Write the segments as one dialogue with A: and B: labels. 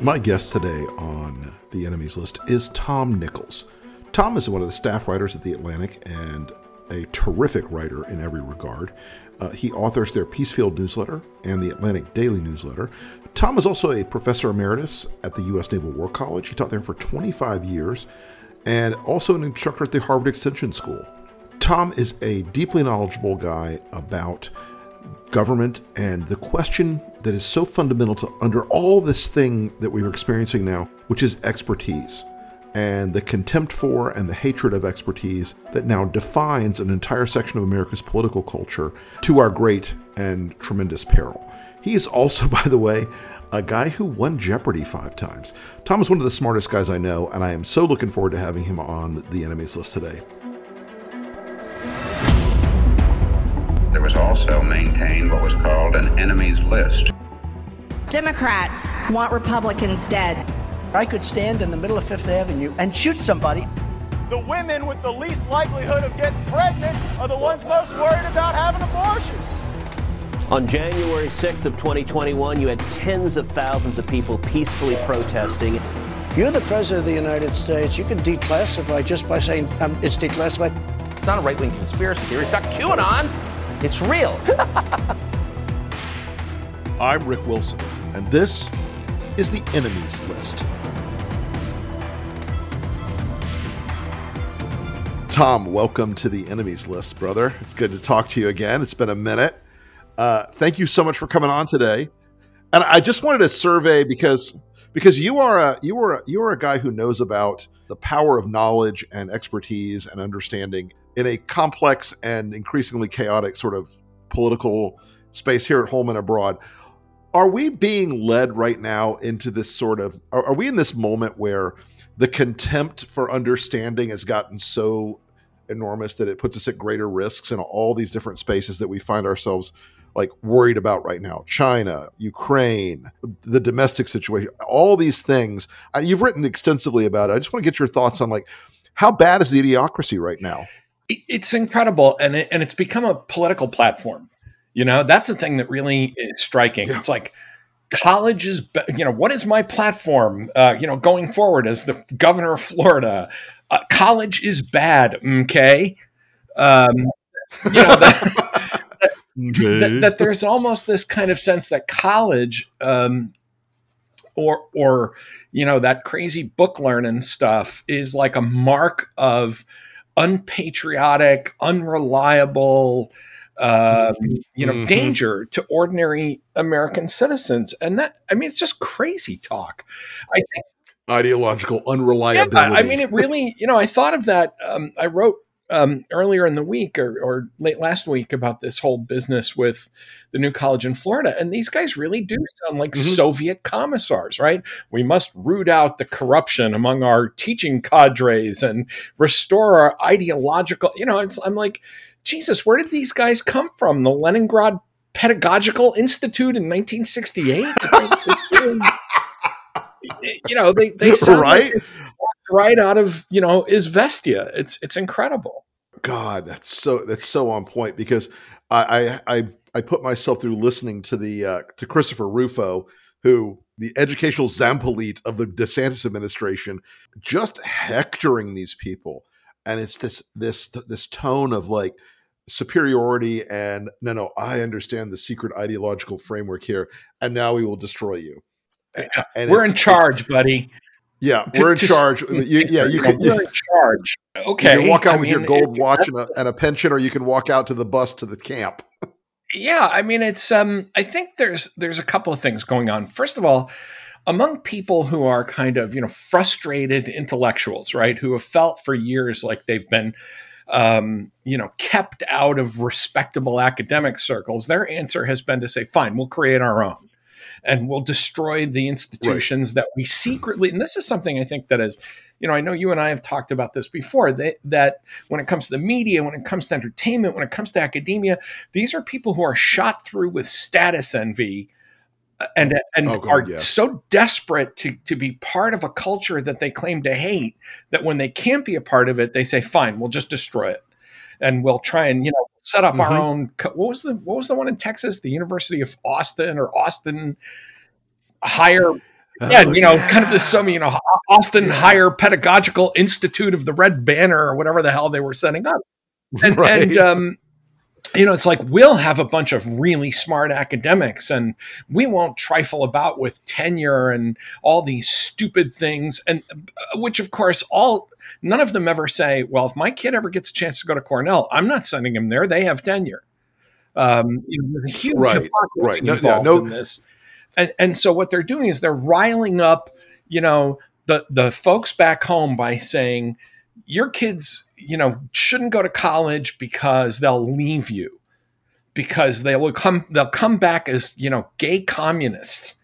A: My guest today on the enemies list is Tom Nichols. Tom is one of the staff writers at The Atlantic and a terrific writer in every regard. Uh, he authors their Peacefield newsletter and the Atlantic Daily newsletter. Tom is also a professor emeritus at the U.S. Naval War College. He taught there for 25 years and also an instructor at the Harvard Extension School. Tom is a deeply knowledgeable guy about government and the question that is so fundamental to under all this thing that we're experiencing now, which is expertise and the contempt for and the hatred of expertise that now defines an entire section of America's political culture to our great and tremendous peril. He is also, by the way, a guy who won Jeopardy five times. Tom is one of the smartest guys I know, and I am so looking forward to having him on the enemies list today.
B: There was also maintained what was called an enemies list.
C: Democrats want Republicans dead.
D: I could stand in the middle of Fifth Avenue and shoot somebody.
E: The women with the least likelihood of getting pregnant are the ones most worried about having abortions.
F: On January 6th of 2021, you had tens of thousands of people peacefully protesting.
D: You're the president of the United States. You can declassify just by saying um, it's declassified.
G: It's not a right-wing conspiracy theory. It's not QAnon. It's real.
A: I'm Rick Wilson, and this is the enemies list. Tom, welcome to the enemies list, brother. It's good to talk to you again. It's been a minute. Uh, thank you so much for coming on today. And I just wanted to survey because because you are a you are a, you are a guy who knows about the power of knowledge and expertise and understanding in a complex and increasingly chaotic sort of political space here at home and abroad are we being led right now into this sort of are, are, we in this moment where the contempt for understanding has gotten so enormous that it puts us at greater risks in all these different spaces that we find ourselves like worried about right now? China ukraine the domestic situation all these things. You've written extensively about it. I just want to get your thoughts on like how bad is the idiocracy right now
H: it's incredible and it, and it's become a political platform you know, that's the thing that really is striking. Yeah. It's like college is, you know, what is my platform, uh, you know, going forward as the governor of Florida? Uh, college is bad, okay? Um, you know, that, okay. that, that, there's almost this kind of sense that college, um, or or you know, that crazy book learning stuff is like a mark of unpatriotic, unreliable um, you know, mm-hmm. danger to ordinary American citizens. And that, I mean, it's just crazy talk. I think
A: ideological unreliability.
H: Yeah, I mean, it really, you know, I thought of that. Um, I wrote um, earlier in the week or, or, late last week about this whole business with the new college in Florida. And these guys really do sound like mm-hmm. Soviet commissars, right? We must root out the corruption among our teaching cadres and restore our ideological, you know, I'm like, Jesus, where did these guys come from? The Leningrad Pedagogical Institute in 1968? you know, they, they sound right? Like right out of, you know, Izvestia. It's, it's incredible.
A: God, that's so, that's so on point because I, I, I, I put myself through listening to the, uh, to Christopher Rufo, who the educational Zampolit of the DeSantis administration, just hectoring these people and it's this this this tone of like superiority and no no i understand the secret ideological framework here and now we will destroy you
H: and we're in charge buddy
A: yeah to, we're in charge. You, yeah you can
H: we're in charge. Okay.
A: you can walk out I with mean, your gold it, watch and a, and a pension or you can walk out to the bus to the camp.
H: Yeah i mean it's um i think there's there's a couple of things going on. First of all among people who are kind of you know frustrated intellectuals right who have felt for years like they've been um, you know kept out of respectable academic circles their answer has been to say fine we'll create our own and we'll destroy the institutions right. that we secretly and this is something i think that is you know i know you and i have talked about this before that, that when it comes to the media when it comes to entertainment when it comes to academia these are people who are shot through with status envy uh, and and oh, God, are yeah. so desperate to to be part of a culture that they claim to hate that when they can't be a part of it, they say, "Fine, we'll just destroy it, and we'll try and you know set up mm-hmm. our own." Co- what was the what was the one in Texas? The University of Austin or Austin higher yeah, you know, kind of this some, you know, Austin Higher Pedagogical Institute of the Red Banner or whatever the hell they were setting up. And,
A: Right.
H: and um, you know, it's like we'll have a bunch of really smart academics and we won't trifle about with tenure and all these stupid things. And uh, which, of course, all none of them ever say, well, if my kid ever gets a chance to go to Cornell, I'm not sending him there. They have tenure. Um, you know, there's a huge
A: Right,
H: hypocrisy
A: right. No-
H: involved
A: no-
H: in this. And, and so what they're doing is they're riling up, you know, the, the folks back home by saying, your kids, you know, shouldn't go to college because they'll leave you because they will come they'll come back as you know gay communists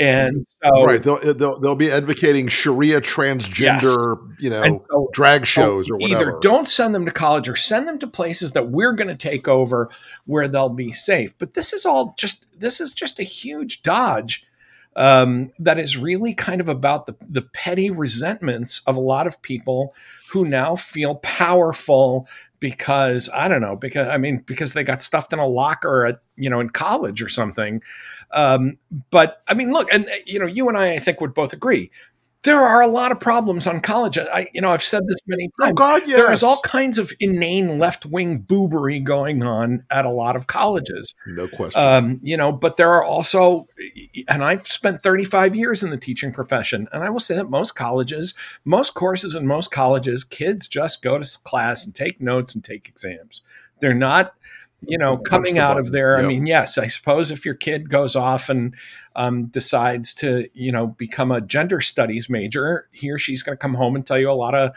H: and so
A: right. They'll, they'll they'll be advocating Sharia transgender, you know,
H: so-
A: drag shows or whatever.
H: either don't send them to college or send them to places that we're going to take over where they'll be safe but this is all just this is just a huge dodge um, that is really kind of about the, the petty resentments of a lot of people who now feel powerful because I don't know because I mean because they got stuffed in a locker at you know in college or something. Um, but I mean, look, and you know, you and I, I think would both agree there are a lot of problems on college. I, you know, I've said this many times. oh.
A: God, yes.
H: There is all kinds of inane left wing boobery going on at a lot of colleges.
A: no question.
H: Um, you know, but there are also, and I've spent 35 years in the teaching profession, and I will say that most colleges, most courses in most colleges, kids just go to class and take notes and take exams. They're not, you know, coming out
A: button.
H: of there. I mean, yes, I suppose if your kid goes off and um, decides to, you know, become a gender studies major, he or she's going to come home and tell you a lot of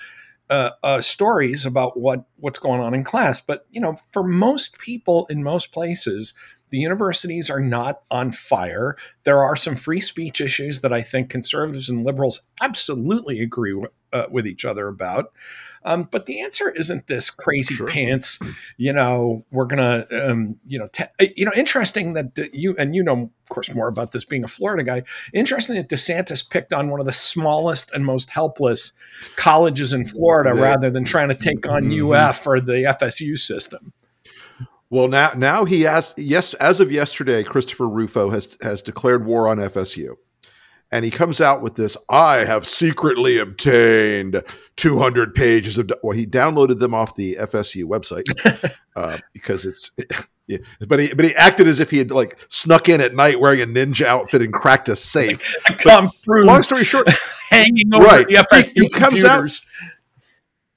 H: uh, uh, stories about what what's going on in class. But you know, for most people in most places, the universities are not on fire. There are some free speech issues that I think conservatives and liberals absolutely agree w- uh, with each other about. Um, but the answer isn't this crazy
A: Sure.
H: pants. You know, we're gonna, um, you know, te- you know, interesting that uh, you and you know, of course, more about this being a Florida guy. Interesting that DeSantis picked on one of the smallest and most helpless colleges in Florida rather than trying to take on
A: Mhm.
H: UF or the FSU system.
A: Well, now now he has yes as of yesterday, Christopher Rufo has has declared war on FSU. And he comes out with this I have secretly obtained 200 pages of well he downloaded them off the FSU website uh, because it's yeah, but he but he acted as if he had like snuck in at night wearing a ninja outfit and cracked a safe.
H: Tom Cruise
A: Long story short,
H: hanging over
A: Right.
H: the FSU
A: He- he comes out-.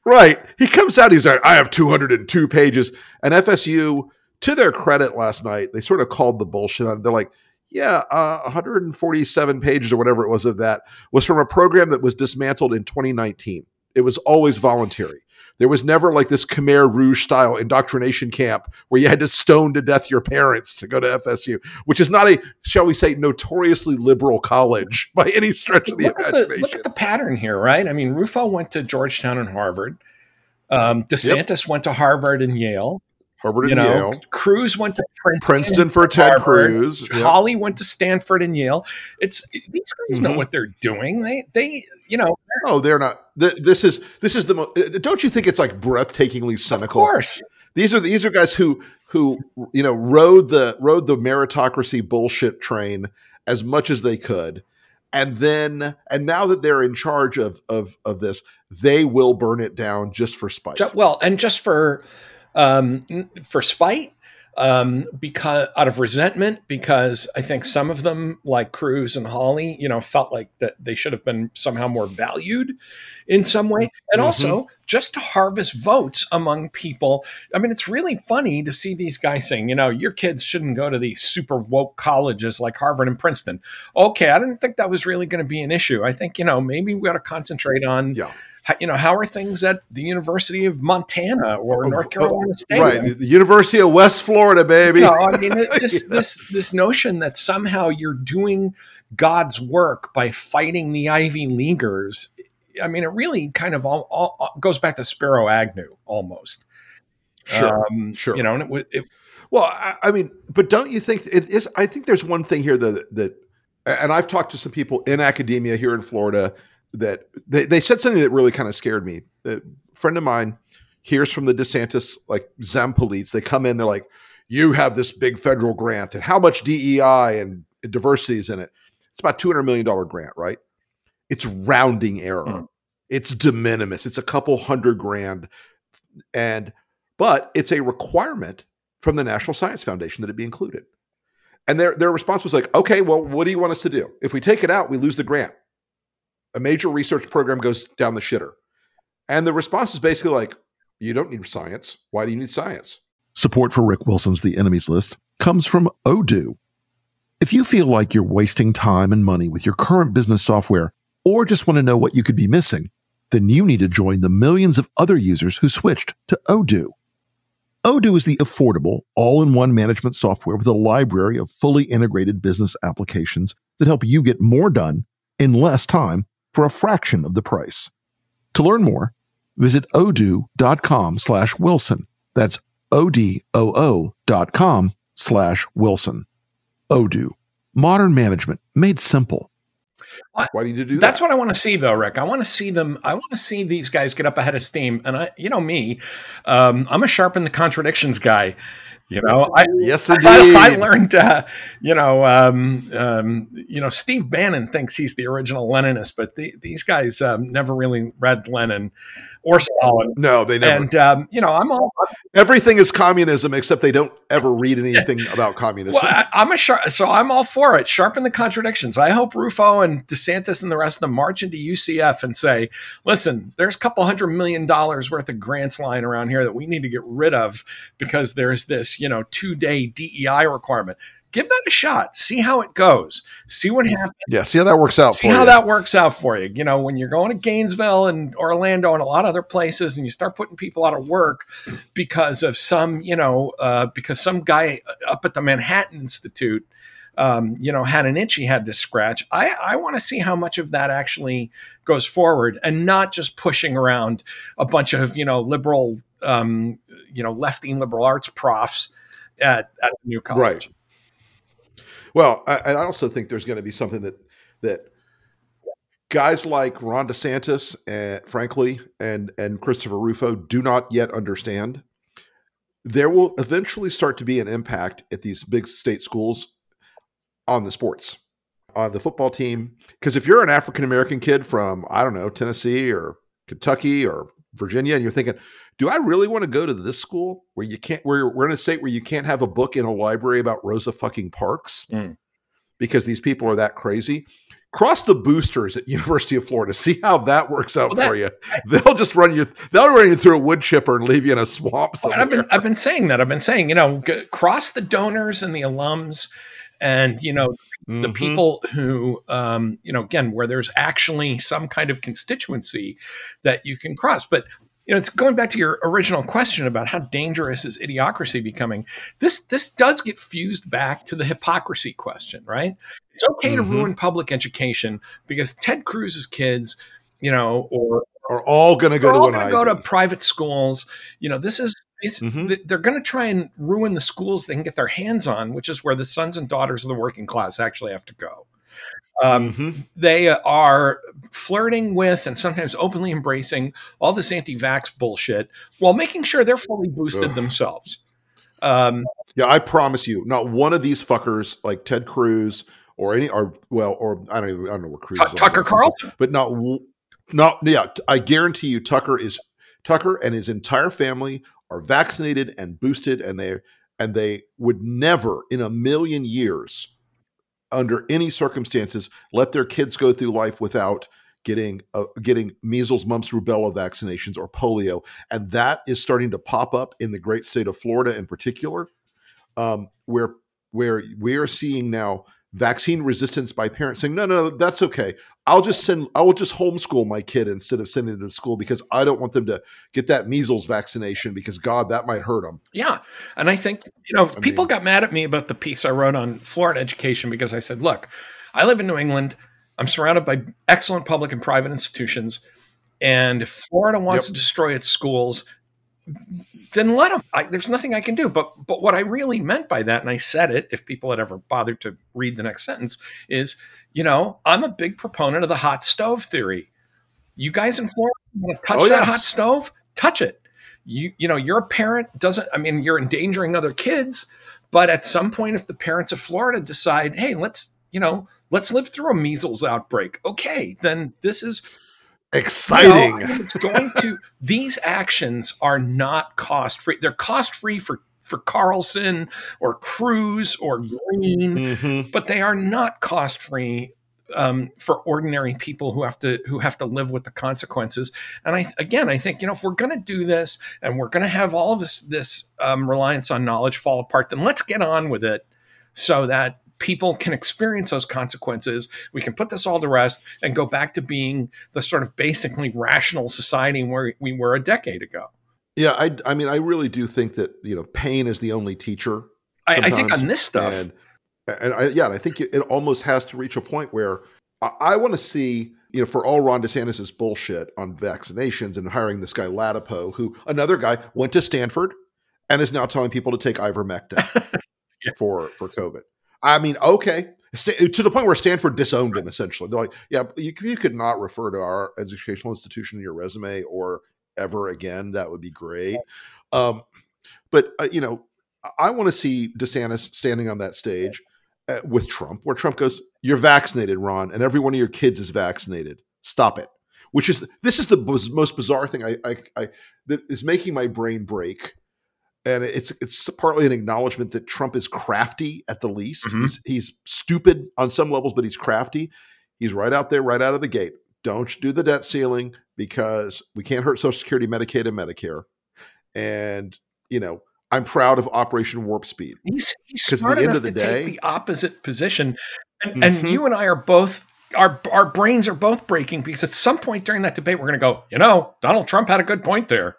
A: Right. He comes out, he's like, I have 202 pages. And FSU, to their credit last night, they sort of called the bullshit on. They're like, yeah, uh, 147 pages or whatever it was of that was from a program that was dismantled in 2019. It was always voluntary. There was never like this Khmer Rouge style indoctrination camp where you had to stone to death your parents to go to FSU, which is not a, shall we say, notoriously liberal college by any stretch of the
H: look, at the,
A: imagination.
H: look at the pattern here, right? I mean, Rufo went to Georgetown and Harvard. Um, DeSantis went to Harvard and Yale.
A: Harvard
H: You
A: and
H: know,
A: Yale.
H: Cruz went to Princeton,
A: Princeton for Ted
H: Harvard.
A: Cruz. Yep.
H: Hawley went to Stanford and Yale. It's these guys know
A: Mhm.
H: what they're doing. They they you know
A: Oh, they're not. Th- this is this is the. Mo- don't you think it's like breathtakingly cynical?
H: of course
A: These are these are guys who who you know rode the rode the meritocracy bullshit train as much as they could, and then and now that they're in charge of of of this, they will burn it down just for spite.
H: Well, and just for um, for spite, um, because out of resentment, because I think some of them, like Cruz and Hawley, you know, felt like that they should have been somehow more valued in some way, and
A: Mhm.
H: also just to harvest votes among people. I mean, it's really funny to see these guys saying, you know, your kids shouldn't go to these super woke colleges like Harvard and Princeton. Okay, I didn't think that was really going to be an issue. I think you know maybe we ought to concentrate on
A: Yeah.
H: You know, how are things at the University of Montana or
A: Oh,
H: North
A: oh,
H: Carolina State?
A: right, the University of West Florida, baby.
H: No, I mean this
A: Yeah.
H: this this notion that somehow you're doing God's work by fighting the Ivy Leaguers. I mean, it really kind of all, all, goes back to Spiro Agnew almost.
A: Sure,
H: um,
A: sure.
H: You know, and it, it
A: Well, I, I mean, but don't you think it is? I think there's one thing here that that, and I've talked to some people in academia here in Florida that they, they said something that really kind of scared me. A friend of mine hears from the DeSantis like Zampolites. They come in, they're like, "You have this big federal grant, and how much DEI and diversity is in it?" It's about two hundred million dollar grant, right? It's rounding error.
H: Mm.
A: It's de minimis. It's a couple hundred grand, and but it's a requirement from the National Science Foundation that it be included. And their their response was like, okay, well, what do you want us to do? If we take it out, we lose the grant. A major research program goes down the shitter. And the response is basically like, you don't need science. Why do you need science? Support for Rick Wilson's The Enemies List comes from Odoo. If you feel like you're wasting time and money with your current business software, or just want to know what you could be missing, then you need to join the millions of other users who switched to Odoo. Odoo is the affordable, all in one management software with a library of fully integrated business applications that help you get more done in less time for a fraction of the price. To learn more, visit odoo.com slash Wilson. That's O-D-O-O dot com slash Wilson. Odoo. Modern management made simple.
H: Why,
A: do you do that?
H: That's what I want to see, though, Rick. I want to see them. I want to see these guys get up ahead of steam. And I, you know me, um, I'm a sharpen the contradictions guy. You know, I,
A: yes,
H: I,
A: indeed.
H: I learned, uh, you know, um, um, you know, Steve Bannon thinks he's the original Leninist, but the, these guys um, never really read Lenin or Stalin.
A: No, they never.
H: And um, you know, I'm all
A: Everything is communism, except they don't ever read anything about communism.
H: well, I, I'm a sharp, so I'm all for it. Sharpen the contradictions. I hope Rufo and DeSantis and the rest of them march into UCF and say, "Listen, there's a couple hundred million dollars worth of grants lying around here that we need to get rid of because there's this, you know, two day DEI requirement." Give that a shot. See how it goes. See what happens.
A: yeah, see how that works out
H: See how
A: you.
H: that works out for you. You know, when you're going to Gainesville and Orlando and a lot of other places, and you start putting people out of work because of some, you know, uh, because some guy up at the Manhattan Institute, um, you know, had an itch he had to scratch. I, I want to see how much of that actually goes forward, and not just pushing around a bunch of, you know, liberal, um, you know, lefty liberal arts profs at at the new college.
A: Right. Well, I, I also think there's going to be something that that guys like Ron DeSantis, and frankly, and and Christopher Rufo do not yet understand. There will eventually start to be an impact at these big state schools on the sports, on the football team. Because if you're an African American kid from I don't know Tennessee or Kentucky or Virginia, and you're thinking, do I really want to go to this school where you can't where we're in a state where you can't have a book in a library about Rosa fucking Parks
H: Mm.
A: because these people are that crazy? Cross the boosters at University of Florida. See how that works out
H: Well,
A: for you. They'll just run you. They'll run you through a wood chipper and leave you in a swamp somewhere.
H: I've been I've been saying that. I've been saying, you know, g- cross the donors and the alums and you know the
A: Mhm.
H: people who um, you know again where there's actually some kind of constituency that you can cross but you know it's going back to your original question about how dangerous is idiocracy becoming this this does get fused back to the hypocrisy question right it's okay to
A: Mhm.
H: ruin public education because ted cruz's kids you know or
A: are all going to go to
H: all
A: an
H: going to go to private schools. You know, this is
A: Mhm.
H: they're going to try and ruin the schools they can get their hands on, which is where the sons and daughters of the working class actually have to go. Um,
A: Mhm.
H: They are flirting with and sometimes openly embracing all this anti-vax bullshit while making sure they're fully boosted
A: Ugh.
H: themselves. Um,
A: Yeah, I promise you, not one of these fuckers like Ted Cruz or any or well or I don't even I don't know what Cruz is
H: Tucker Carlson?
A: but not not yeah. I guarantee you, Tucker is Tucker and his entire family are vaccinated and boosted, and they and they would never in a million years, under any circumstances, let their kids go through life without getting uh, getting measles, mumps, rubella vaccinations or polio, and that is starting to pop up in the great state of Florida in particular um, where where we are seeing now vaccine resistance by parents saying, no, no, that's okay. I'll just send, I will just homeschool my kid instead of sending them to school because I don't want them to get that measles vaccination because God, that might hurt them.
H: Yeah. And I think, you know,
A: I
H: people
A: mean-
H: got mad at me about the piece I wrote on Florida education because I said, look, I live in New England. I'm surrounded by excellent public and private institutions. And if Florida wants
A: Yep.
H: to destroy its schools, then let them. I, there's nothing I can do. But but what I really meant by that, and I said it, if people had ever bothered to read the next sentence, is you know I'm a big proponent of the hot stove theory. You guys in Florida want to touch
A: Oh,
H: that
A: yes.
H: hot stove? Touch it. You you know your parent doesn't. I mean, you're endangering other kids. But at some point, if the parents of Florida decide, hey, let's you know, let's live through a measles outbreak. Okay, then this is
A: exciting.
H: You know, it's going to these actions are not cost free. They're cost free for for Carlson or Cruz or Greene, mm-hmm. but they are not cost free um, for ordinary people who have to who have to live with the consequences. And I again, I think you know if we're going to do this and we're going to have all of this this um, reliance on knowledge fall apart, then let's get on with it so that people can experience those consequences. We can put this all to rest and go back to being the sort of basically rational society where we were a decade ago.
A: Yeah, I, I mean, I really do think that you know pain is the only teacher.
H: I, I, think on this stuff,
A: and, and I, yeah, I think it almost has to reach a point where I, I want to see you know, for all Ron DeSantis's bullshit on vaccinations and hiring this guy Ladapo, who another guy went to Stanford and is now telling people to take ivermectin yeah. for for COVID. I mean, okay, to the point where Stanford disowned him. Essentially, they're like, "Yeah, you, you could not refer to our educational institution in your resume or ever again. That would be great." Um, but uh, you know, I want to see DeSantis standing on that stage uh, with Trump, where Trump goes, "You're vaccinated, Ron, and every one of your kids is vaccinated. Stop it." Which is this is the most bizarre thing I, I, I that is making my brain break and it's it's partly an acknowledgement that Trump is crafty at the least. Mm-hmm. He's he's stupid on some levels, but he's crafty. He's right out there, right out of the gate. Don't do the debt ceiling because we can't hurt Social Security, Medicaid, and Medicare. And you know, I'm proud of Operation Warp Speed.
H: He's, he's smart the enough the to day, take the opposite position, and, mm-hmm. and you and I are both our our brains are both breaking because at some point during that debate we're going to go, you know, Donald Trump had a good point there.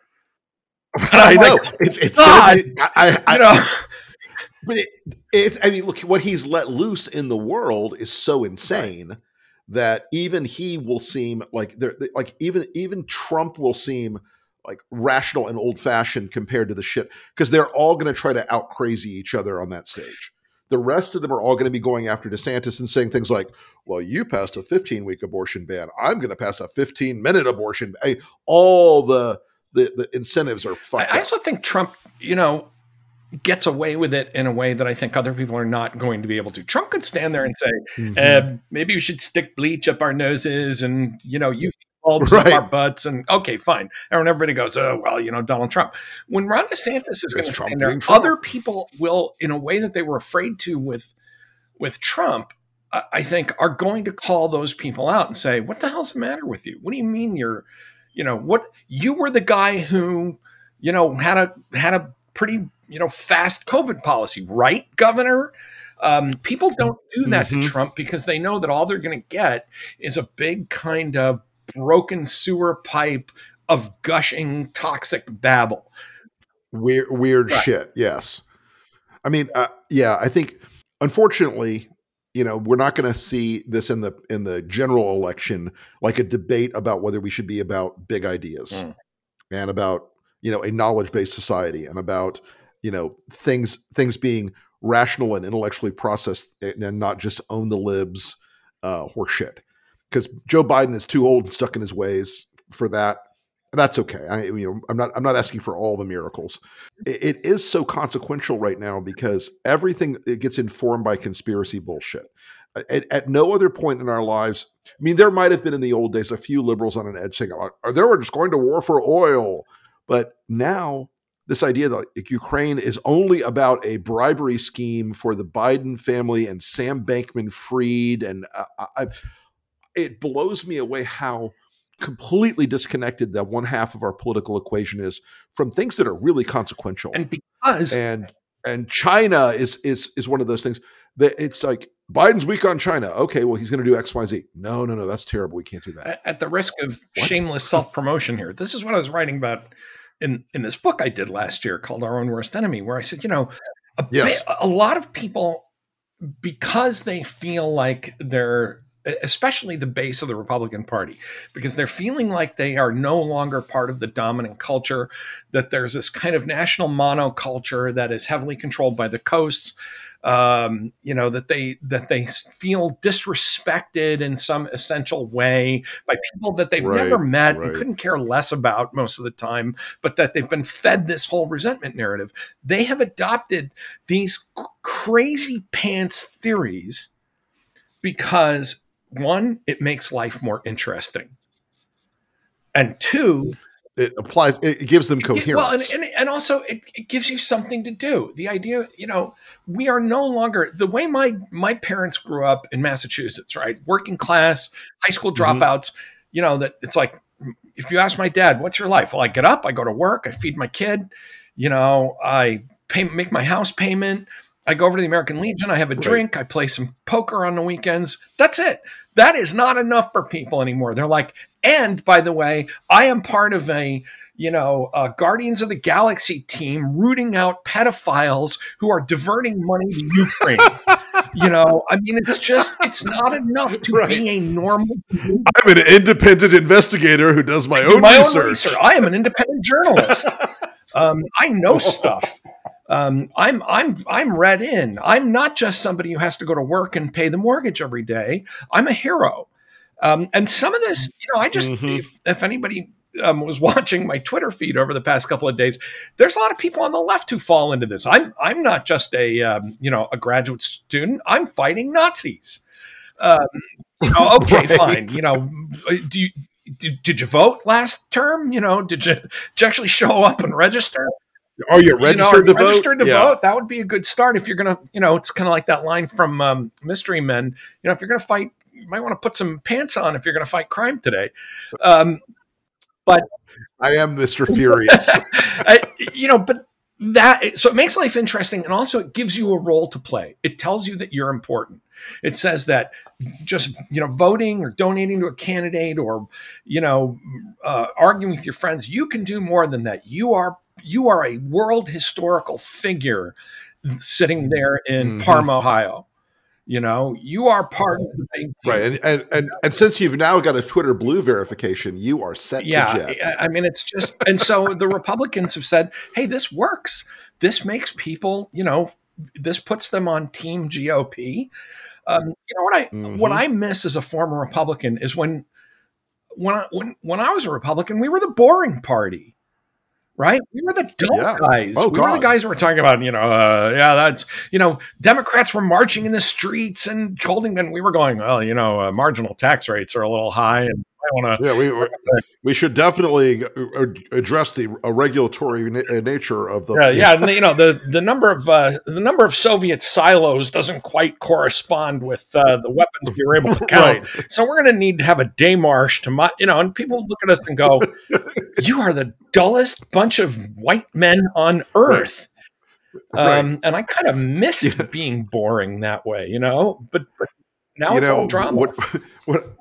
A: I know like, it's it's God, be, I, I, you know. But it, it's I mean, look what he's let loose in the world is so insane right. That even he will seem like they're like even even Trump will seem like rational and old fashioned compared to the shit because they're all going to try to out crazy each other on that stage. The rest of them are all going to be going after DeSantis and saying things like, "Well, you passed a 15 week abortion ban. I'm going to pass a 15 minute abortion." Ban. All the the, the incentives are fucked.
H: I, I also think Trump, you know, gets away with it in a way that I think other people are not going to be able to. Trump could stand there and say, mm-hmm. uh, maybe we should stick bleach up our noses and, you know, you bulbs right. up our butts and okay, fine. And everybody goes, oh, well, you know, Donald Trump. When Ron DeSantis is going to stand there, other people will, in a way that they were afraid to with, with Trump, I think are going to call those people out and say, what the hell's the matter with you? What do you mean you're, you know what you were the guy who you know had a had a pretty you know fast covid policy right governor um, people don't do that mm-hmm. to trump because they know that all they're going to get is a big kind of broken sewer pipe of gushing toxic babble
A: weird weird right. shit yes i mean uh, yeah i think unfortunately you know we're not going to see this in the in the general election like a debate about whether we should be about big ideas mm. and about you know a knowledge based society and about you know things things being rational and intellectually processed and not just own the libs uh horseshit because joe biden is too old and stuck in his ways for that that's okay. I, you know, I'm not. I'm not asking for all the miracles. It, it is so consequential right now because everything it gets informed by conspiracy bullshit. At, at, no other point in our lives, I mean, there might have been in the old days a few liberals on an edge saying, "Are they were just going to war for oil," but now this idea that like, Ukraine is only about a bribery scheme for the Biden family and Sam Bankman-Fried, and uh, I, it blows me away how completely disconnected that one half of our political equation is from things that are really consequential.
H: And because
A: and and China is is is one of those things that it's like Biden's weak on China. Okay, well he's going to do X Y Z. No, no, no, that's terrible. We can't do that.
H: At the risk of what? shameless self promotion here, this is what I was writing about in in this book I did last year called Our Own Worst Enemy, where I said, you know, a, yes. a lot of people because they feel like they're especially the base of the Republican Party, because they're feeling like they are no longer part of the dominant culture, that there's this kind of national monoculture that is heavily controlled by the coasts. Um, you know that they that they feel disrespected in some essential way by people that they've right, never met right. and couldn't care less about most of the time, but that they've been fed this whole resentment narrative. They have adopted these crazy pants theories because one, it makes life more interesting. And two,
A: it applies it gives them coherence
H: well and, and, and also it, it, gives you something to do the idea you know we are no longer the way my my parents grew up in massachusetts right working class high school mm-hmm. dropouts mm-hmm. you know that it's like if you ask my dad what's your life well i get up i go to work i feed my kid you know i pay make my house payment i go over to the american legion i have a drink i play some poker on the weekends that's it that is not enough for people anymore. They're like, and by the way, I am part of a you know, uh, Guardians of the Galaxy team rooting out pedophiles who are diverting money to Ukraine. you know, I mean, it's just, it's not enough to right. be a normal.
A: I'm an independent investigator who does my own my research. Own research.
H: I am an independent journalist. um, I know stuff. Um, I'm I'm I'm read in. I'm not just somebody who has to go to work and pay the mortgage every day. I'm a hero. Um, and some of this, you know, I just mm-hmm. if, if, anybody um, was watching my Twitter feed over the past couple of days, there's a lot of people on the left who fall into this. I'm I'm not just a um, you know a graduate student. I'm fighting Nazis. Um, you know, okay, right. fine. You know, do you did, did you vote last term? You know, did you, did you actually show up and register?
A: Are you registered
H: you
A: know,
H: to registered vote? to yeah. vote? That would be a good start if you're gonna, you know, it's kind of like that line from um, Mystery Men. You know, if you're gonna fight, you might want to put some pants on if you're gonna fight crime today. Um, but
A: I am Mister Furious.
H: I, you know, but that so it makes life interesting and also it gives you a role to play it tells you that you're important it says that just you know voting or donating to a candidate or you know uh, arguing with your friends you can do more than that you are you are a world historical figure sitting there in mm-hmm. Parma, Ohio. You know, you are part of the
A: big right. And, and and and since you've now got a Twitter Blue verification, you are set.
H: Yeah, I mean, it's just and so the Republicans have said, "Hey, this works. This makes people, you know, this puts them on Team GOP." Um, you know what I mm-hmm. what I miss as a former Republican is when when I, when when I was a Republican, we were the boring party right? We were the dull yeah. guys. Oh, we God. were the guys who were talking about, you know, uh, yeah, that's, you know, Democrats were marching in the streets and holding, and we were going, well, you know, uh, marginal tax rates are a little high, and want
A: to. Yeah, we we should definitely uh, address the regulatory na- uh, nature of the.
H: Yeah, yeah, you know the the number of uh, the number of Soviet silos doesn't quite correspond with uh, the weapons we were able to count. right. So we're going to need to have a Day démarche to, you know, and people look at us and go, "You are the dullest bunch of white men on earth." Right. Um, and I kind of missed yeah. being boring that way, you know. But, but now you it's know, all drama.
A: What, what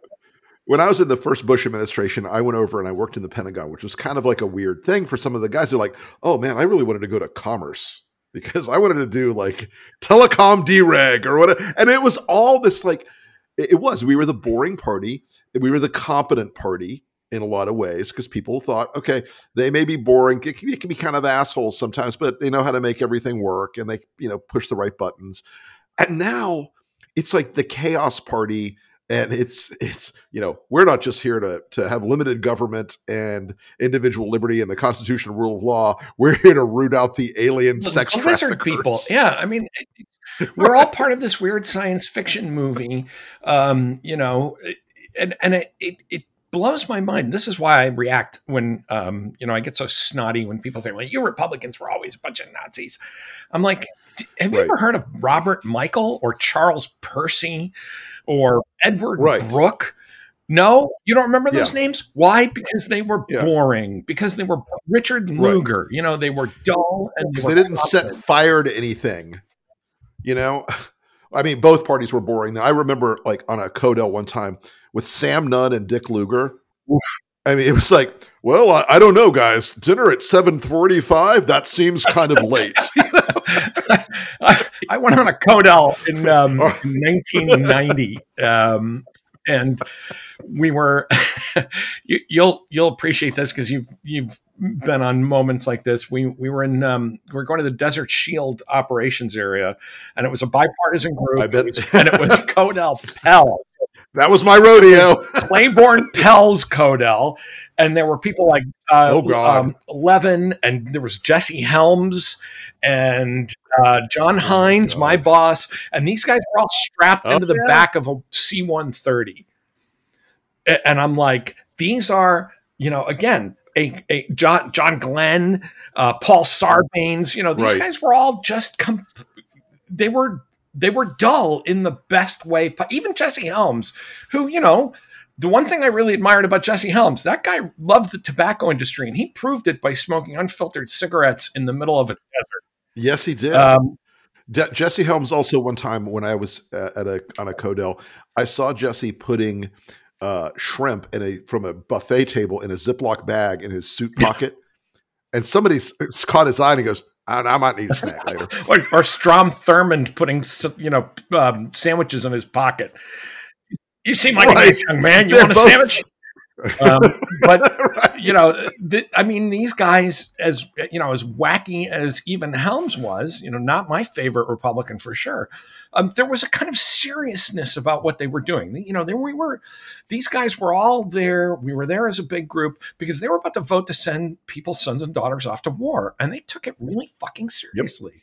A: when I was in the first Bush administration, I went over and I worked in the Pentagon, which was kind of like a weird thing for some of the guys. They're like, "Oh man, I really wanted to go to commerce because I wanted to do like telecom dereg or whatever." And it was all this like, it was. We were the boring party. We were the competent party in a lot of ways because people thought, okay, they may be boring. It can, it can be kind of assholes sometimes, but they know how to make everything work and they, you know, push the right buttons. And now it's like the chaos party and it's it's you know we're not just here to to have limited government and individual liberty and the constitution rule of law we're here to root out the alien the sex lizard people
H: yeah i mean we're all part of this weird science fiction movie um you know and and it, it, it blows my mind. This is why I react when, um, you know, I get so snotty when people say, "Well, you Republicans were always a bunch of Nazis." I'm like, have you right. ever heard of Robert Michel or Charles Percy or Edward right. Brooke? No, you don't remember those yeah. names? Why? Because they were yeah. boring. Because they were Richard Lugar. Right. You know, they were dull and
A: they, they didn't set fire to anything. You know, I mean, both parties were boring. I remember, like on a Codel one time with Sam Nunn and Dick Lugar. Oof. I mean, it was like, well, I, I, don't know, guys. Dinner at seven forty-five. That seems kind of late.
H: I, I, went on a Codel in, um, in 1990, um, and we were. you, will you'll, you'll appreciate this because you've you've been on moments like this. We we were in um, we are going to the Desert Shield operations area, and it was a bipartisan group. I bet, and it was Codel Pell
A: That was my rodeo.
H: Claiborne Pell's Codel, and there were people like uh,
A: Oh, God.
H: um, Levin, and there was Jesse Helms and uh, John Heinz, my boss, and these guys were all strapped
A: Oh,
H: into the
A: yeah.
H: back of a C one thirty, and I'm like, these are you know again. A, a John John Glenn, uh, Paul Sarbanes, you know these
A: Right.
H: guys were all just com- they were they were dull in the best way. Even Jesse Helms, who you know, the one thing I really admired about Jesse Helms, that guy loved the tobacco industry, and he proved it by smoking unfiltered cigarettes in the middle of a desert.
A: yes, he did.
H: Um,
A: Je- Jesse Helms also one time when I was uh, at a on a Codel, I saw Jesse putting uh, shrimp in a from a buffet table in a Ziploc bag in his suit pocket, and somebody caught his eye and he goes, "I, I might need a snack later."
H: or, or Strom Thurmond putting you know um, sandwiches in his pocket. You seem like a nice young man. You
A: They're
H: want a
A: both-
H: sandwich? Um, but you know, th- I mean, these guys, as you know, as wacky as even Helms was, you know, not my favorite Republican for sure. Um, there was a kind of seriousness about what they were doing. You know, they we were these guys were all there. We were there as a big group because they were about to vote to send people's sons and daughters off to war, and they took it really fucking seriously.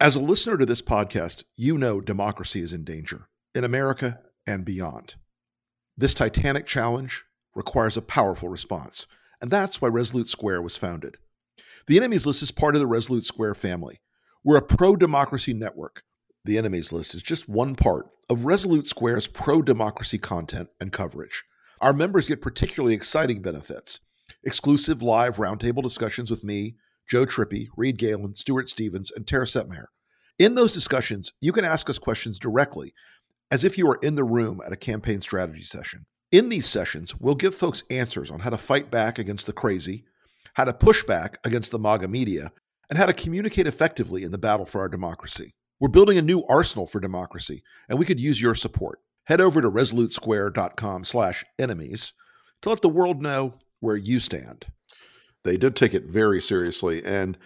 A: As a listener to this podcast, you know democracy is in danger in America and beyond. This titanic challenge requires a powerful response, and that's why Resolute Square was founded. The Enemies List is part of the Resolute Square family. We're a pro democracy network. The Enemies List is just one part of Resolute Square's pro democracy content and coverage. Our members get particularly exciting benefits exclusive live roundtable discussions with me, Joe Trippi, Reed Galen, Stuart Stevens, and Tara Setmeyer. In those discussions, you can ask us questions directly, as if you were in the room at a campaign strategy session. In these sessions, we'll give folks answers on how to fight back against the crazy, how to push back against the MAGA media, and how to communicate effectively in the battle for our democracy. We're building a new arsenal for democracy, and we could use your support. Head over to resolutesquare.com slash enemies to let the world know where you stand. They did take it very seriously, and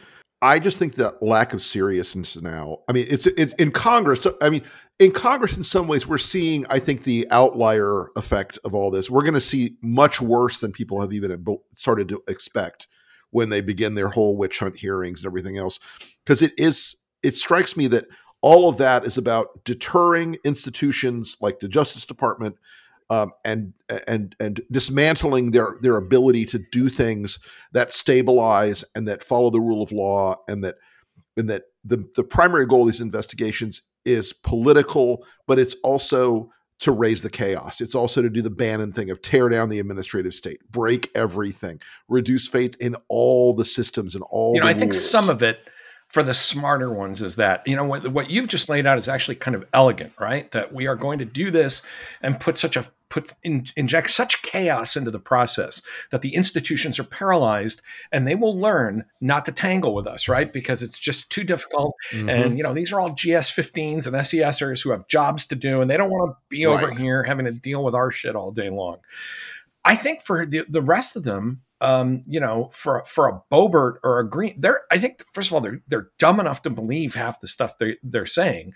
A: I just think that lack of seriousness now. I mean, it's it, in Congress. I mean, in Congress, in some ways, we're seeing. I think the outlier effect of all this. We're going to see much worse than people have even started to expect when they begin their whole witch hunt hearings and everything else. Because it is. It strikes me that all of that is about deterring institutions like the Justice Department um, and and and dismantling their their ability to do things that stabilize and that follow the rule of law and that and that the the primary goal of these investigations is political, but it's also to raise the chaos. It's also to do the Bannon thing of tear down the administrative state, break everything, reduce faith in all the systems and all.
H: you know, I think some of it for the smarter ones is that you know what what you've just laid out is actually kind of elegant, right? That we are going to do this and put such a put in, inject such chaos into the process that the institutions are paralyzed and they will learn not to tangle with us, right? Because it's just too difficult.
A: Mhm.
H: And you know, these are all GS15s and SESers who have jobs to do, and they don't want to be over here having to deal with our shit all day long. I think for the the rest of them, um, you know, for for a Boebert or a Greene, they're I think first of all they're they're dumb enough to believe half the stuff they they're saying,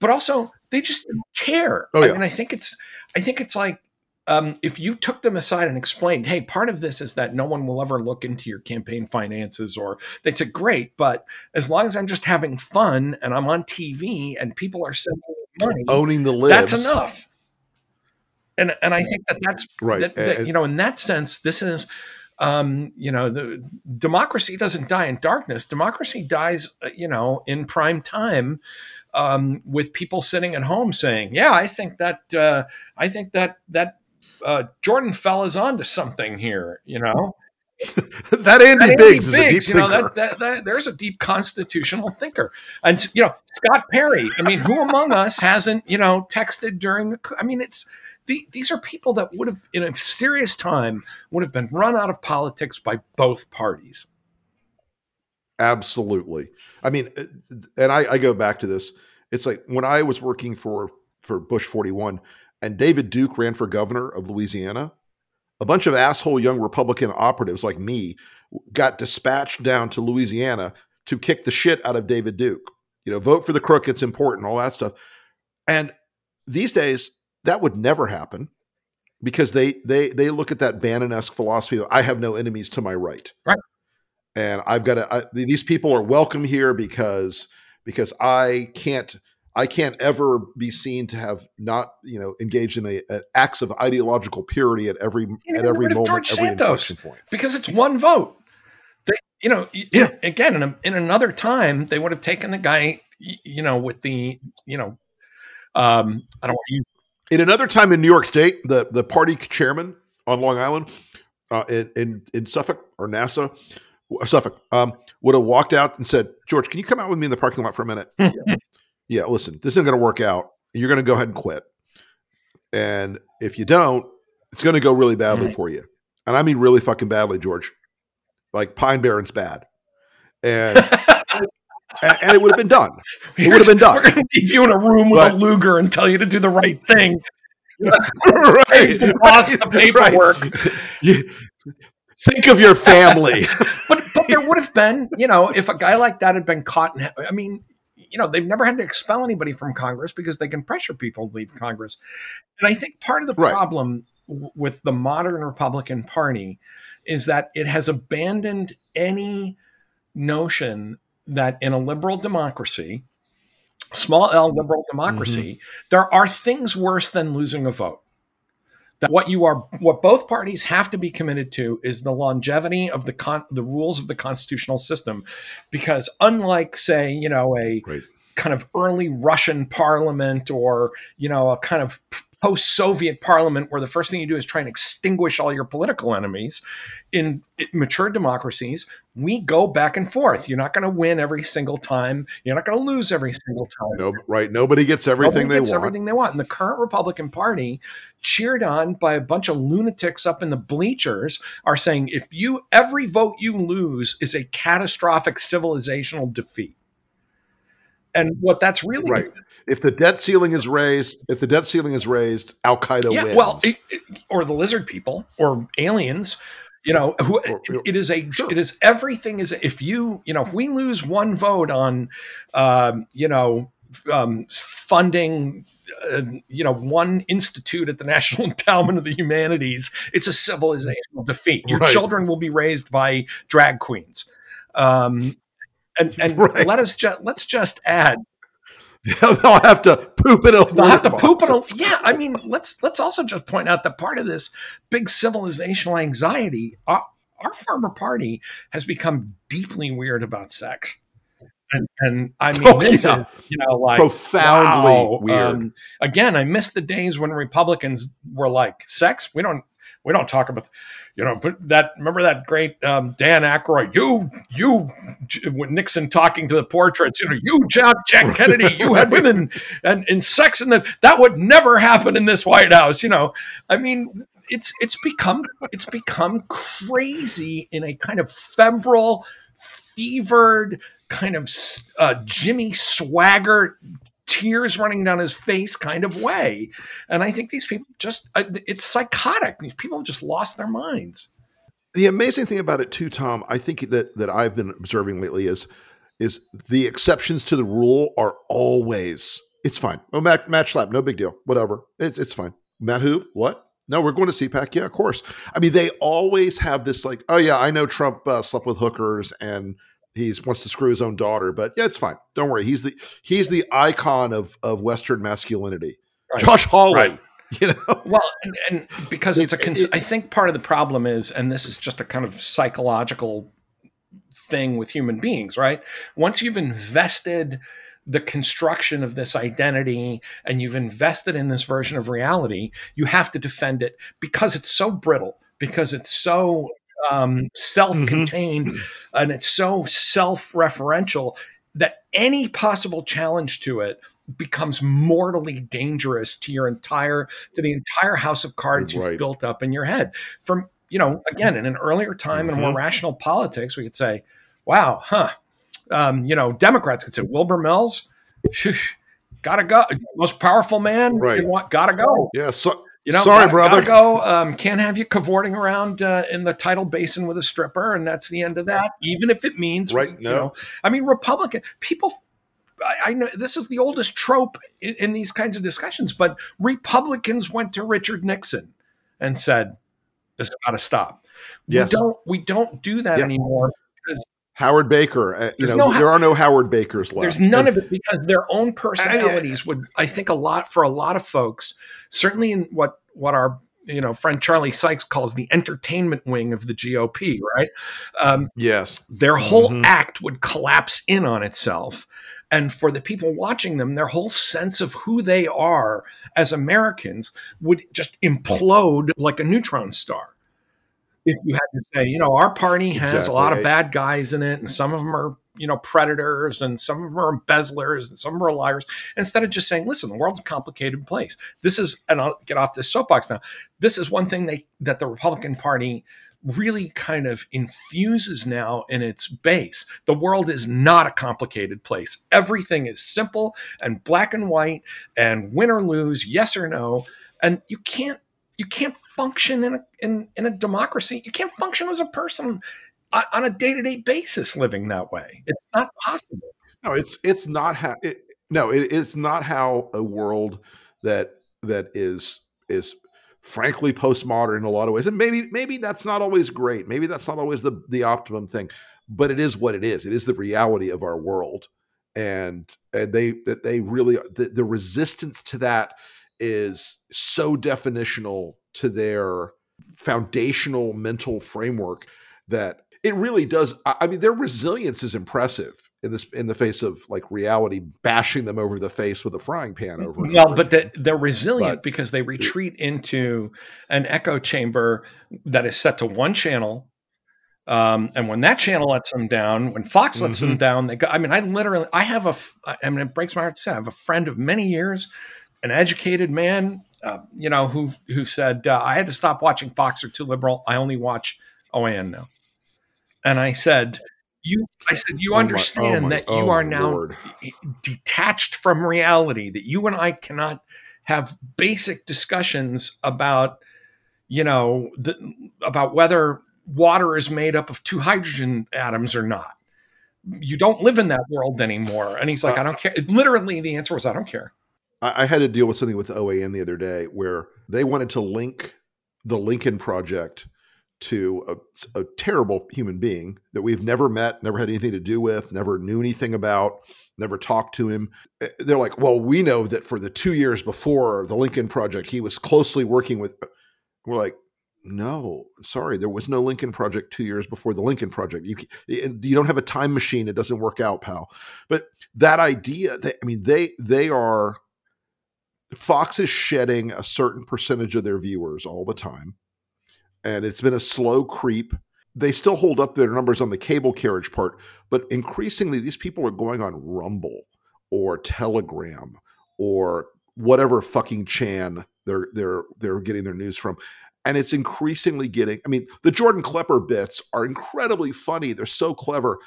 H: but also they just don't care.
A: Oh,
H: I
A: yeah.
H: mean, I think it's I think it's like um, if you took them aside and explained, hey, part of this is that no one will ever look into your campaign finances, or they'd say, great, but as long as I'm just having fun and I'm on TV and people are sending money,
A: owning the libs.
H: that's enough. And and I think that that's
A: Right.
H: That, that,
A: And-
H: you know, in that sense, this is, um, you know, the democracy doesn't die in darkness. Democracy dies, uh, you know, in prime time. Um, with people sitting at home saying, "Yeah, I think that uh, I think that that uh, Jordan fell is onto something here," you know.
A: that Andy
H: That
A: Biggs is a deep
H: you know,
A: thinker.
H: that, that, there's a deep constitutional thinker. And, you know, Scott Perry, I mean, who among us hasn't, you know, texted during? I mean, it's, the, these are people that would have, in a serious time, would have been run out of politics by both parties.
A: Absolutely. I mean, uh, and I, I go back to this. It's like when I was working for for Bush 41 and David Duke ran for governor of Louisiana, a bunch of asshole young Republican operatives like me got dispatched down to Louisiana to kick the shit out of David Duke. You know, vote for the crook, it's important, all that stuff. And these days, that would never happen because they they they look at that Bannon-esque philosophy of I have no enemies to my right.
H: Right.
A: And I've got to I, these people are welcome here because because I can't I can't ever be seen to have not, you know, engaged in a, a acts of ideological purity at every at every moment,
H: George
A: every
H: Santos
A: point.
H: because it's one vote. They, you know,
A: Yeah.
H: again, in, a, in another time, they would have taken the guy, you know, with the, you know, um, I don't want to use
A: In another time in New York State, the the party chairman on Long Island, uh, in, in in Suffolk or Nassau, Suffolk, um, would have walked out and said, "George, can you come out with me in the parking lot for a minute?" yeah. yeah, listen, this isn't going to work out. You're going to go ahead and quit, and if you don't, it's going to go really badly
H: Right.
A: for you. And I mean really fucking badly, George. Like Pine Barrens bad, and and, and it would have been done. It would have been done.
H: We're going to leave you in a room with
A: But-
H: a Luger and tell you to do the right thing.
A: right,
H: You've lost the paperwork.
A: You- think of your family.
H: but but there would have been, you know, if a guy like that had been caught. In, I mean, you know, they've never had to expel anybody from Congress because they can pressure people to leave Congress. And I think part of the
A: Right.
H: problem w- with the modern Republican Party is that it has abandoned any notion that in a liberal democracy, small L liberal democracy, mm-hmm. there are things worse than losing a vote. That what you are what both parties have to be committed to is the longevity of the con- the rules of the constitutional system. Because unlike say you know a
A: Right.
H: kind of early russian parliament or you know a kind of post-soviet parliament where the first thing you do is try and extinguish all your political enemies in mature democracies we go back and forth you're not going to win every single time you're not going to lose every single time
A: no, right. Nobody gets everything
H: Nobody
A: they
H: gets
A: want.
H: everything they want. And the current Republican Party, cheered on by a bunch of lunatics up in the bleachers, are saying if you every vote you lose is a catastrophic civilizational defeat. And what that's really
A: Right. If the debt ceiling is raised, if the debt ceiling is raised, Al Qaeda
H: yeah,
A: wins.
H: well, it- it- or the lizard people or aliens, you know, who
A: Or-
H: it is a
A: Sure.
H: it is everything is if you you know if we lose one vote on, um, you know, um, funding. Uh, you know, one institute at the National Endowment of the Humanities. It's a civilizational defeat. Your
A: Right.
H: children will be raised by drag queens, um, and and
A: Right.
H: let us just let's just add
A: they'll have to poop in a
H: They'll have to poop in a, yeah. I mean, let's let's also just point out that part of this big civilizational anxiety, our, our former party has become deeply weird about sex, and and I mean,
A: Oh,
H: this
A: yeah.
H: is you know like
A: Profoundly
H: wow.
A: weird.
H: Um, again, I miss the days when Republicans were like, "Sex, we don't." We don't talk about, you know, but that remember that great um, Dan Aykroyd, you, you, when Nixon talking to the portraits, you know, you, Jack, Jack Kennedy, you had women and in sex, and that that would never happen in this White House. You know, I mean, it's it's become it's become crazy in a kind of febrile, fevered kind of uh, Jimmy Swaggart. Tears running down his face, kind of way, and I think these people just—it's psychotic. These people have just lost their minds.
A: the amazing thing about it too, Tom, I think that that I've been observing lately is is the exceptions to the rule are always it's fine. Oh, Matt, Matt Schlapp, no big deal. Whatever, it's it's fine. Matt who? What? No, we're going to CPAC. Yeah, of course. I mean, they always have this like, oh yeah, I know Trump uh, slept with hookers and he wants to screw his own daughter, but yeah, it's fine. Don't worry. He's the he's the icon of of Western masculinity.
H: Right.
A: Josh Hawley.
H: Right.
A: You know,
H: Well, and, and because it's a,
A: It- it-
H: I think part of the problem is, and this is just a kind of psychological thing with human beings, right? Once you've invested the construction of this identity and you've invested in this version of reality, you have to defend it because it's so brittle, because it's so um, self-contained, and it's so self-referential that any possible challenge to it becomes mortally dangerous to your entire to the entire house of cards
A: Right.
H: you've built up in your head. From you know, again, in an earlier time in more rational politics, we could say, "Wow, huh." Um, you know, Democrats could say Wilbur Mills, gotta go, most powerful man,
A: Right.
H: gotta go.
A: Yeah, so,
H: You know,
A: sorry,
H: gotta,
A: brother.
H: Gotta go. Um, can't have you cavorting around uh, in the tidal basin with a stripper, and that's the end of that. Even if it means,
A: Right,
H: You
A: no.
H: know, I mean, Republican people. I, I know this is the oldest trope in, in these kinds of discussions, but Republicans went to Richard Nixon and said, "This got to stop."
A: Yes.
H: We don't. We don't do that
A: Yeah.
H: anymore because
A: Howard Baker. Uh, you know,
H: no
A: there are no Howard Bakers left.
H: there's none
A: And-
H: of it because their own personalities would, I think, a lot for a lot of folks, certainly in what what our you know friend Charlie Sykes calls the entertainment wing of the GOP, right? Um,
A: Yes.
H: their whole
A: Mhm.
H: act would collapse in on itself. And for the people watching them, their whole sense of who they are as Americans would just implode like a neutron star. If you had to say, you know, our party has a lot of bad guys in it, and some of them are, you know, predators, and some of them are embezzlers, and some of them are liars, instead of just saying, listen, the world's a complicated place. This is, and I'll get off this soapbox now. This is one thing they that the Republican Party really kind of infuses now in its base. The world is not a complicated place. Everything is simple and black and white and win or lose, yes or no. And you can't you can't function in a in, in a democracy. You can't function as a person on a day-to-day basis living that way. It's not possible.
A: No, it's it's not how. It, no, it, it's not how a world that that is is frankly postmodern in a lot of ways, and maybe maybe that's not always great. Maybe that's not always the the optimum thing, but it is what it is. It is the reality of our world, and and they that they really the, the resistance to that is so definitional to their foundational mental framework that it really does I, mean their resilience is impressive in this in the face of like reality bashing them over the face with a frying pan over
H: Well,
A: over.
H: but the, they're resilient
A: But-
H: because they retreat into an echo chamber that is set to one channel. Um, and when that channel lets them down, when Fox lets them
A: Mhm.
H: down, they go. I mean, I literally, I have a, I mean, it breaks my heart to say, I have a friend of many years, an educated man, uh, you know, who who said uh, I had to stop watching Fox or too liberal. I only watch OAN now. And I said, you. I said, you
A: Oh my-
H: understand
A: oh my-
H: that you
A: oh
H: are now
A: Lord.
H: detached from reality that you and I cannot have basic discussions about you know the, about whether water is made up of two hydrogen atoms or not you don't live in that world anymore and he's like i don't care literally the answer was i don't care
A: I, I had to deal with something with OAN the other day where they wanted to link the Lincoln Project to a, a terrible human being that we've never met, never had anything to do with, never knew anything about, never talked to him. Eh, They're like, well, we know that for the two years before the Lincoln Project, he was closely working with. We're like, no, sorry, there was no Lincoln Project two years before the Lincoln Project. You and you don't have a time machine; it doesn't work out, pal. But that idea, they, I mean, they they are Fox is shedding a certain percentage of their viewers all the time. And it's been a slow creep. They still hold up their numbers on the cable carriage part, but increasingly these people are going on Rumble or Telegram or whatever fucking Chan they're they're they're getting their news from. And it's increasingly getting I mean, the Jordan Klepper bits are incredibly funny. They're so clever,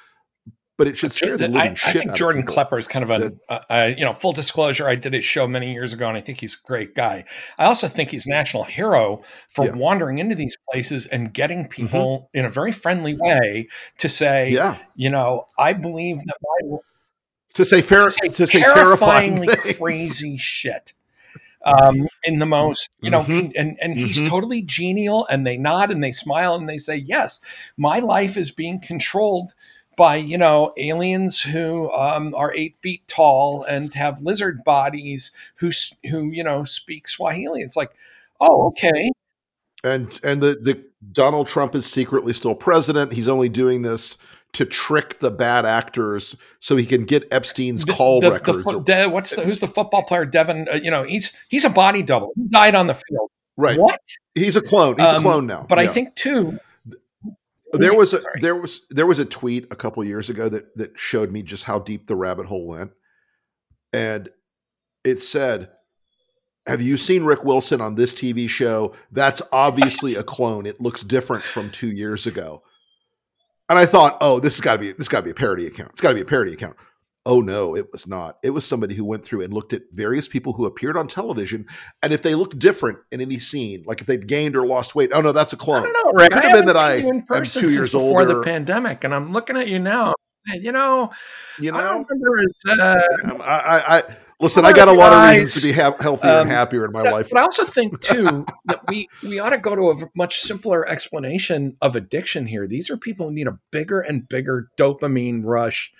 A: but it should scare the
H: I, I think jordan klepper is kind of a, uh, uh, you know full disclosure i did his show many years ago and i think he's a great guy i also think he's a national hero for
A: Yeah. Mm-hmm.
H: wandering into these places and getting people in a very friendly way to say
A: Yeah.
H: you know i believe that my
A: To say fair
H: say
A: to say terrifying
H: terrifyingly
A: things.
H: crazy shit um, in the most, you know,
A: Mhm.
H: and and he's
A: Mhm.
H: totally genial, and they nod and they smile and they say, "Yes, my life is being controlled by you know aliens who um, are eight feet tall and have lizard bodies who who you know speak Swahili." It's like, oh, okay,
A: and and the the Donald Trump is secretly still president. He's only doing this to trick the bad actors so he can get Epstein's
H: The-
A: call
H: the- the
A: records.
H: fo- De- what's the who's the football player? Devin, uh, you know, he's he's a body double. He died on the field.
A: right.
H: What?
A: He's a clone. He's a
H: Um,
A: clone now.
H: But I think too,
A: there was a,
H: Sorry.
A: there was there was a tweet a couple years ago that that showed me just how deep the rabbit hole went. And it said, Have you seen Rick Wilson on this TV show? That's obviously a clone. It looks different from two years ago. And I thought, oh, this has got to be this got to be a parody account. It's got to be a parody account. Oh no, it was not. It was somebody who went through and looked at various people who appeared on television, and if they looked different in any scene, like if they'd gained or lost weight, oh no, that's a clone.
H: I don't know, Rick.
A: Could
H: I
A: have been that I am two years
H: before
A: older.
H: the pandemic, and I'm looking at you now. You know,
A: you know,
H: as, uh,
A: Um, I, I, I listen.
H: I
A: I got a lot of reasons to be ha- healthier
H: um,
A: and happier in my
H: But-
A: life.
H: But I also think too that we we ought to go to a much simpler explanation of addiction here. These are people who need a bigger and bigger dopamine rush,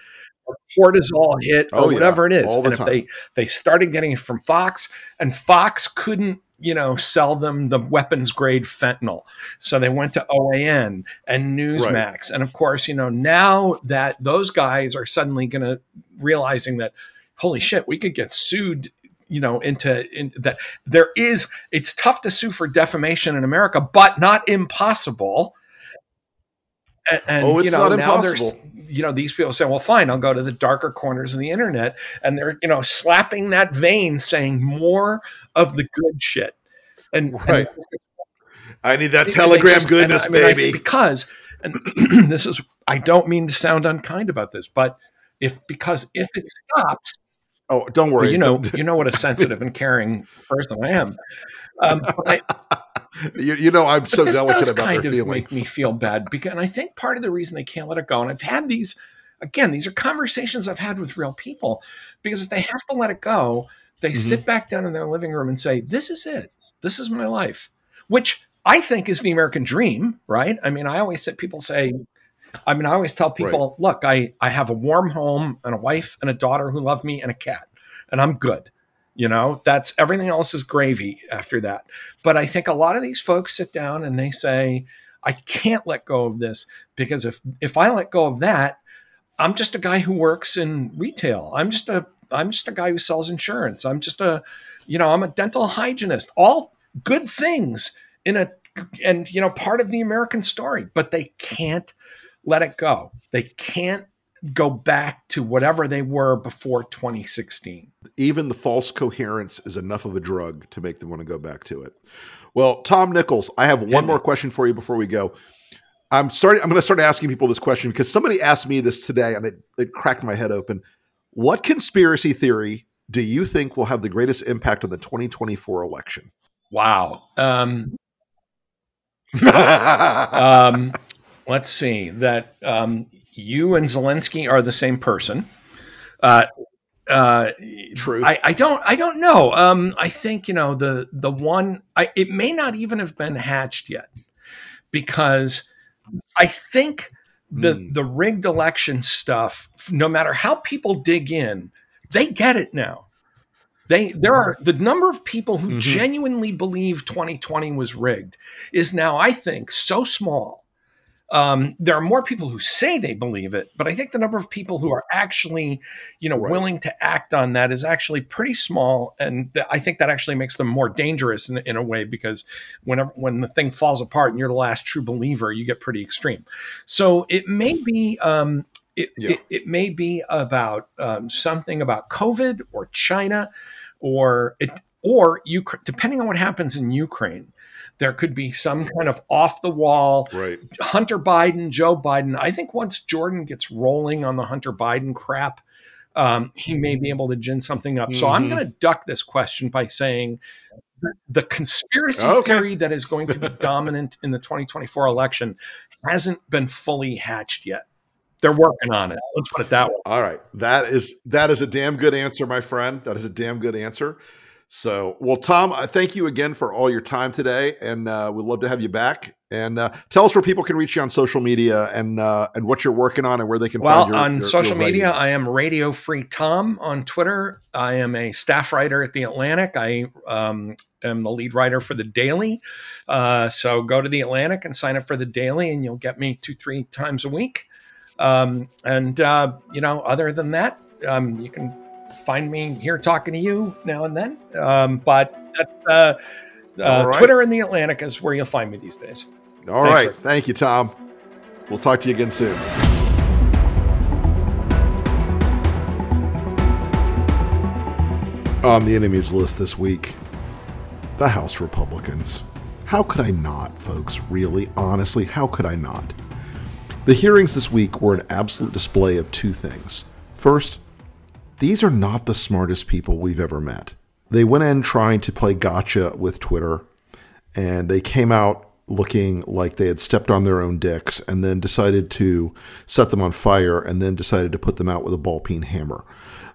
H: cortisol hit, or
A: Oh, yeah,
H: whatever it is.
A: all the
H: and if
A: time.
H: they they started getting it from Fox, and Fox couldn't you know sell them the weapons grade fentanyl, so they went to OAN and Newsmax, and of course you know now that those guys are suddenly going to realizing that holy shit, we could get sued you know into in, that there is it's tough to sue for defamation in america but not impossible and, and,
A: Oh, it's
H: you know
A: not impossible.
H: you know these people say well fine i'll go to the darker corners of the internet and they're you know slapping that vein saying more of the good shit and, and
A: Right. I need that Telegram
H: just-
A: goodness,
H: and I mean,
A: baby.
H: because, and this is, I don't mean to sound unkind about this, but if because if it stops,
A: oh, don't worry.
H: well, you know, you know what a sensitive and caring person I am. Um, but, I,
A: you, you know, I'm
H: but
A: so
H: this
A: delicate
H: does
A: about
H: kind
A: their
H: of
A: feelings.
H: make me feel bad because, and I think part of the reason they can't let it go, and I've had these, again, these are conversations I've had with real people, because if they have to let it go, they
A: Mm-hmm.
H: sit back down in their living room and say, "This is it. This is my life," which I think is the American dream, right? I mean, I always say people say, I mean, I always tell people, look, I I have a warm home and a wife and a daughter who love me and a cat, and I'm good. You know, that's everything else is gravy after that. But I think a lot of these folks sit down and they say, I can't let go of this because if if I let go of that, I'm just a guy who works in retail. I'm just a I'm just a guy who sells insurance. I'm just a you know, I'm a dental hygienist. All good things in a and you know, part of the American story, but they can't let it go. They can't go back to whatever they were before 2016.
A: Even the false coherence is enough of a drug to make them want to go back to it. Well, Tom Nichols, I have one
H: Hit
A: more question for you before we go. I'm starting. I'm going to start asking people this question because somebody asked me this today, and it, it cracked my head open. What conspiracy theory do you think will have the greatest impact on the 2024 election?
H: Wow. Um, um, let's see that um, you and Zelensky are the same person. Uh, uh,
A: Truth.
H: I, I don't. I don't know. Um, I think you know the the one. I, it may not even have been hatched yet, because I think the
A: Hmm.
H: the rigged election stuff. No matter how people dig in, they get it now. They there are the number of people who
A: Mhm.
H: genuinely believe 2020 was rigged is now, I think, so small. Um, there are more people who say they believe it, but I think the number of people who are actually, you know,
A: Right.
H: willing to act on that is actually pretty small, and th- I think that actually makes them more dangerous in, in a way because whenever when the thing falls apart and you're the last true believer, you get pretty extreme. So it may be um, it,
A: Yeah.
H: it, it may be about um, something about COVID or China or it or you depending on what happens in Ukraine. There could be some kind of off the wall
A: right.
H: Hunter Biden, Joe Biden. I think once Jordan gets rolling on the Hunter Biden crap, um, he may be able to gin something up. So I'm
A: Mhm.
H: going to duck this question by saying the- the conspiracy
A: Okay.
H: theory that is going to be dominant in the 2024 election hasn't been fully hatched yet. They're working on it. Let's put it that way.
A: All right. That is that is a damn good answer, my friend. That is a damn good answer. So, well, Tom, I thank you again for all your time today, and uh, we'd love to have you back. And uh, tell us where people can reach you on social media and uh, and what you're working on and where they can
H: Well,
A: find your
H: on
A: your-
H: social
A: your
H: media. I am Radio Free Tom on Twitter. I am a staff writer at The Atlantic. I um, am the lead writer for The Daily. Uh, so go to The Atlantic and sign up for The Daily, and you'll get me two, three times a week. Um, and, uh, you know, other than that, um, you can find me here talking to you now and then. Um, but that's, uh, uh,
A: right.
H: Twitter and The Atlantic is where you'll find me these days.
A: All
H: Thanks,
A: right. Thank you, Tom. We'll talk to you again soon. On the enemies list this week, the House Republicans. How could I not, folks? Really? Honestly, how could I not? The hearings this week were an absolute display of two things. First, these are not the smartest people we've ever met. They went in trying to play gotcha with Twitter, and they came out looking like they had stepped on their own dicks and then decided to set them on fire and then decided to put them out with a ball peen hammer.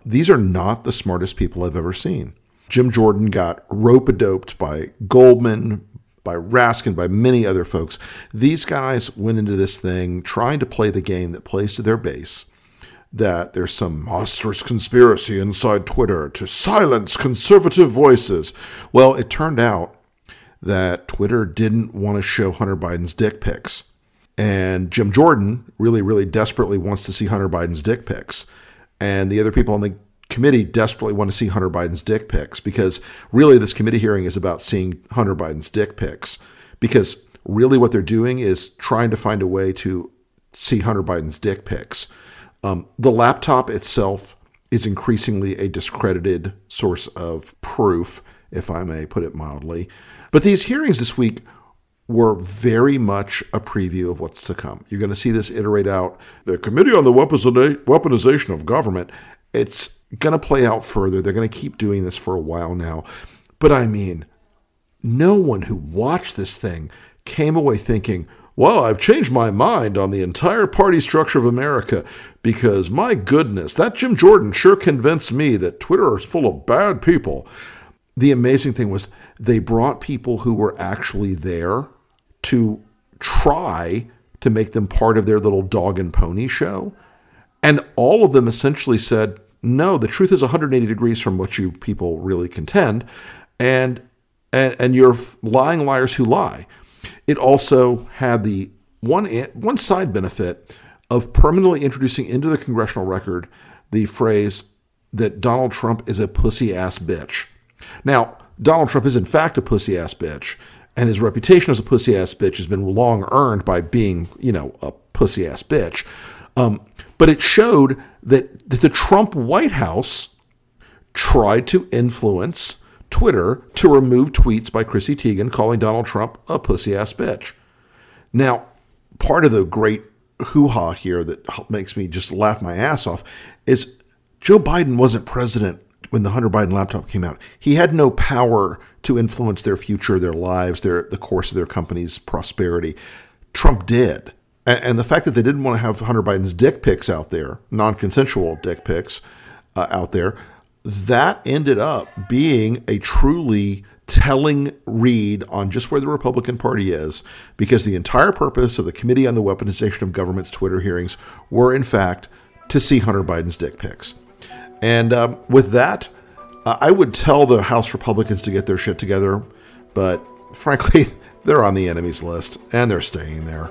A: These are not the smartest people I've ever seen. Jim Jordan got rope a doped by Goldman, by Raskin, by many other folks. These guys went into this thing trying to play the game that plays to their base. That there's some monstrous conspiracy inside Twitter to silence conservative voices. Well, it turned out that Twitter didn't want to show Hunter Biden's dick pics. And Jim Jordan really, really desperately wants to see Hunter Biden's dick pics. And the other people on the committee desperately want to see Hunter Biden's dick pics because really this committee hearing is about seeing Hunter Biden's dick pics. Because really what they're doing is trying to find a way to see Hunter Biden's dick pics. Um, the laptop itself is increasingly a discredited source of proof, if I may put it mildly. But these hearings this week were very much a preview of what's to come. You're going to see this iterate out. The Committee on the Weaponization of Government, it's going to play out further. They're going to keep doing this for a while now. But I mean, no one who watched this thing came away thinking, well, I've changed my mind on the entire party structure of America because my goodness, that Jim Jordan sure convinced me that Twitter is full of bad people. The amazing thing was they brought people who were actually there to try to make them part of their little dog and pony show. And all of them essentially said, no, the truth is 180 degrees from what you people really contend. And, and, and you're lying liars who lie. It also had the one, one side benefit of permanently introducing into the congressional record the phrase that Donald Trump is a pussy ass bitch. Now, Donald Trump is in fact a pussy ass bitch, and his reputation as a pussy ass bitch has been long earned by being, you know, a pussy ass bitch. Um, but it showed that, that the Trump White House tried to influence Twitter to remove tweets by Chrissy Teigen calling Donald Trump a pussy ass bitch. Now, part of the great hoo ha here that makes me just laugh my ass off is Joe Biden wasn't president when the Hunter Biden laptop came out, he had no power to influence their future, their lives, their the course of their company's prosperity. Trump did. And, the fact that they didn't want to have Hunter Biden's dick pics out there, non-consensual dick pics uh, out there, that ended up being a truly telling read on just where the Republican Party is, because the entire purpose of the Committee on the Weaponization of Government's Twitter hearings were, in fact, to see Hunter Biden's dick pics. And um, with that, I would tell the House Republicans to get their shit together, but frankly, they're on the enemies list and they're staying there.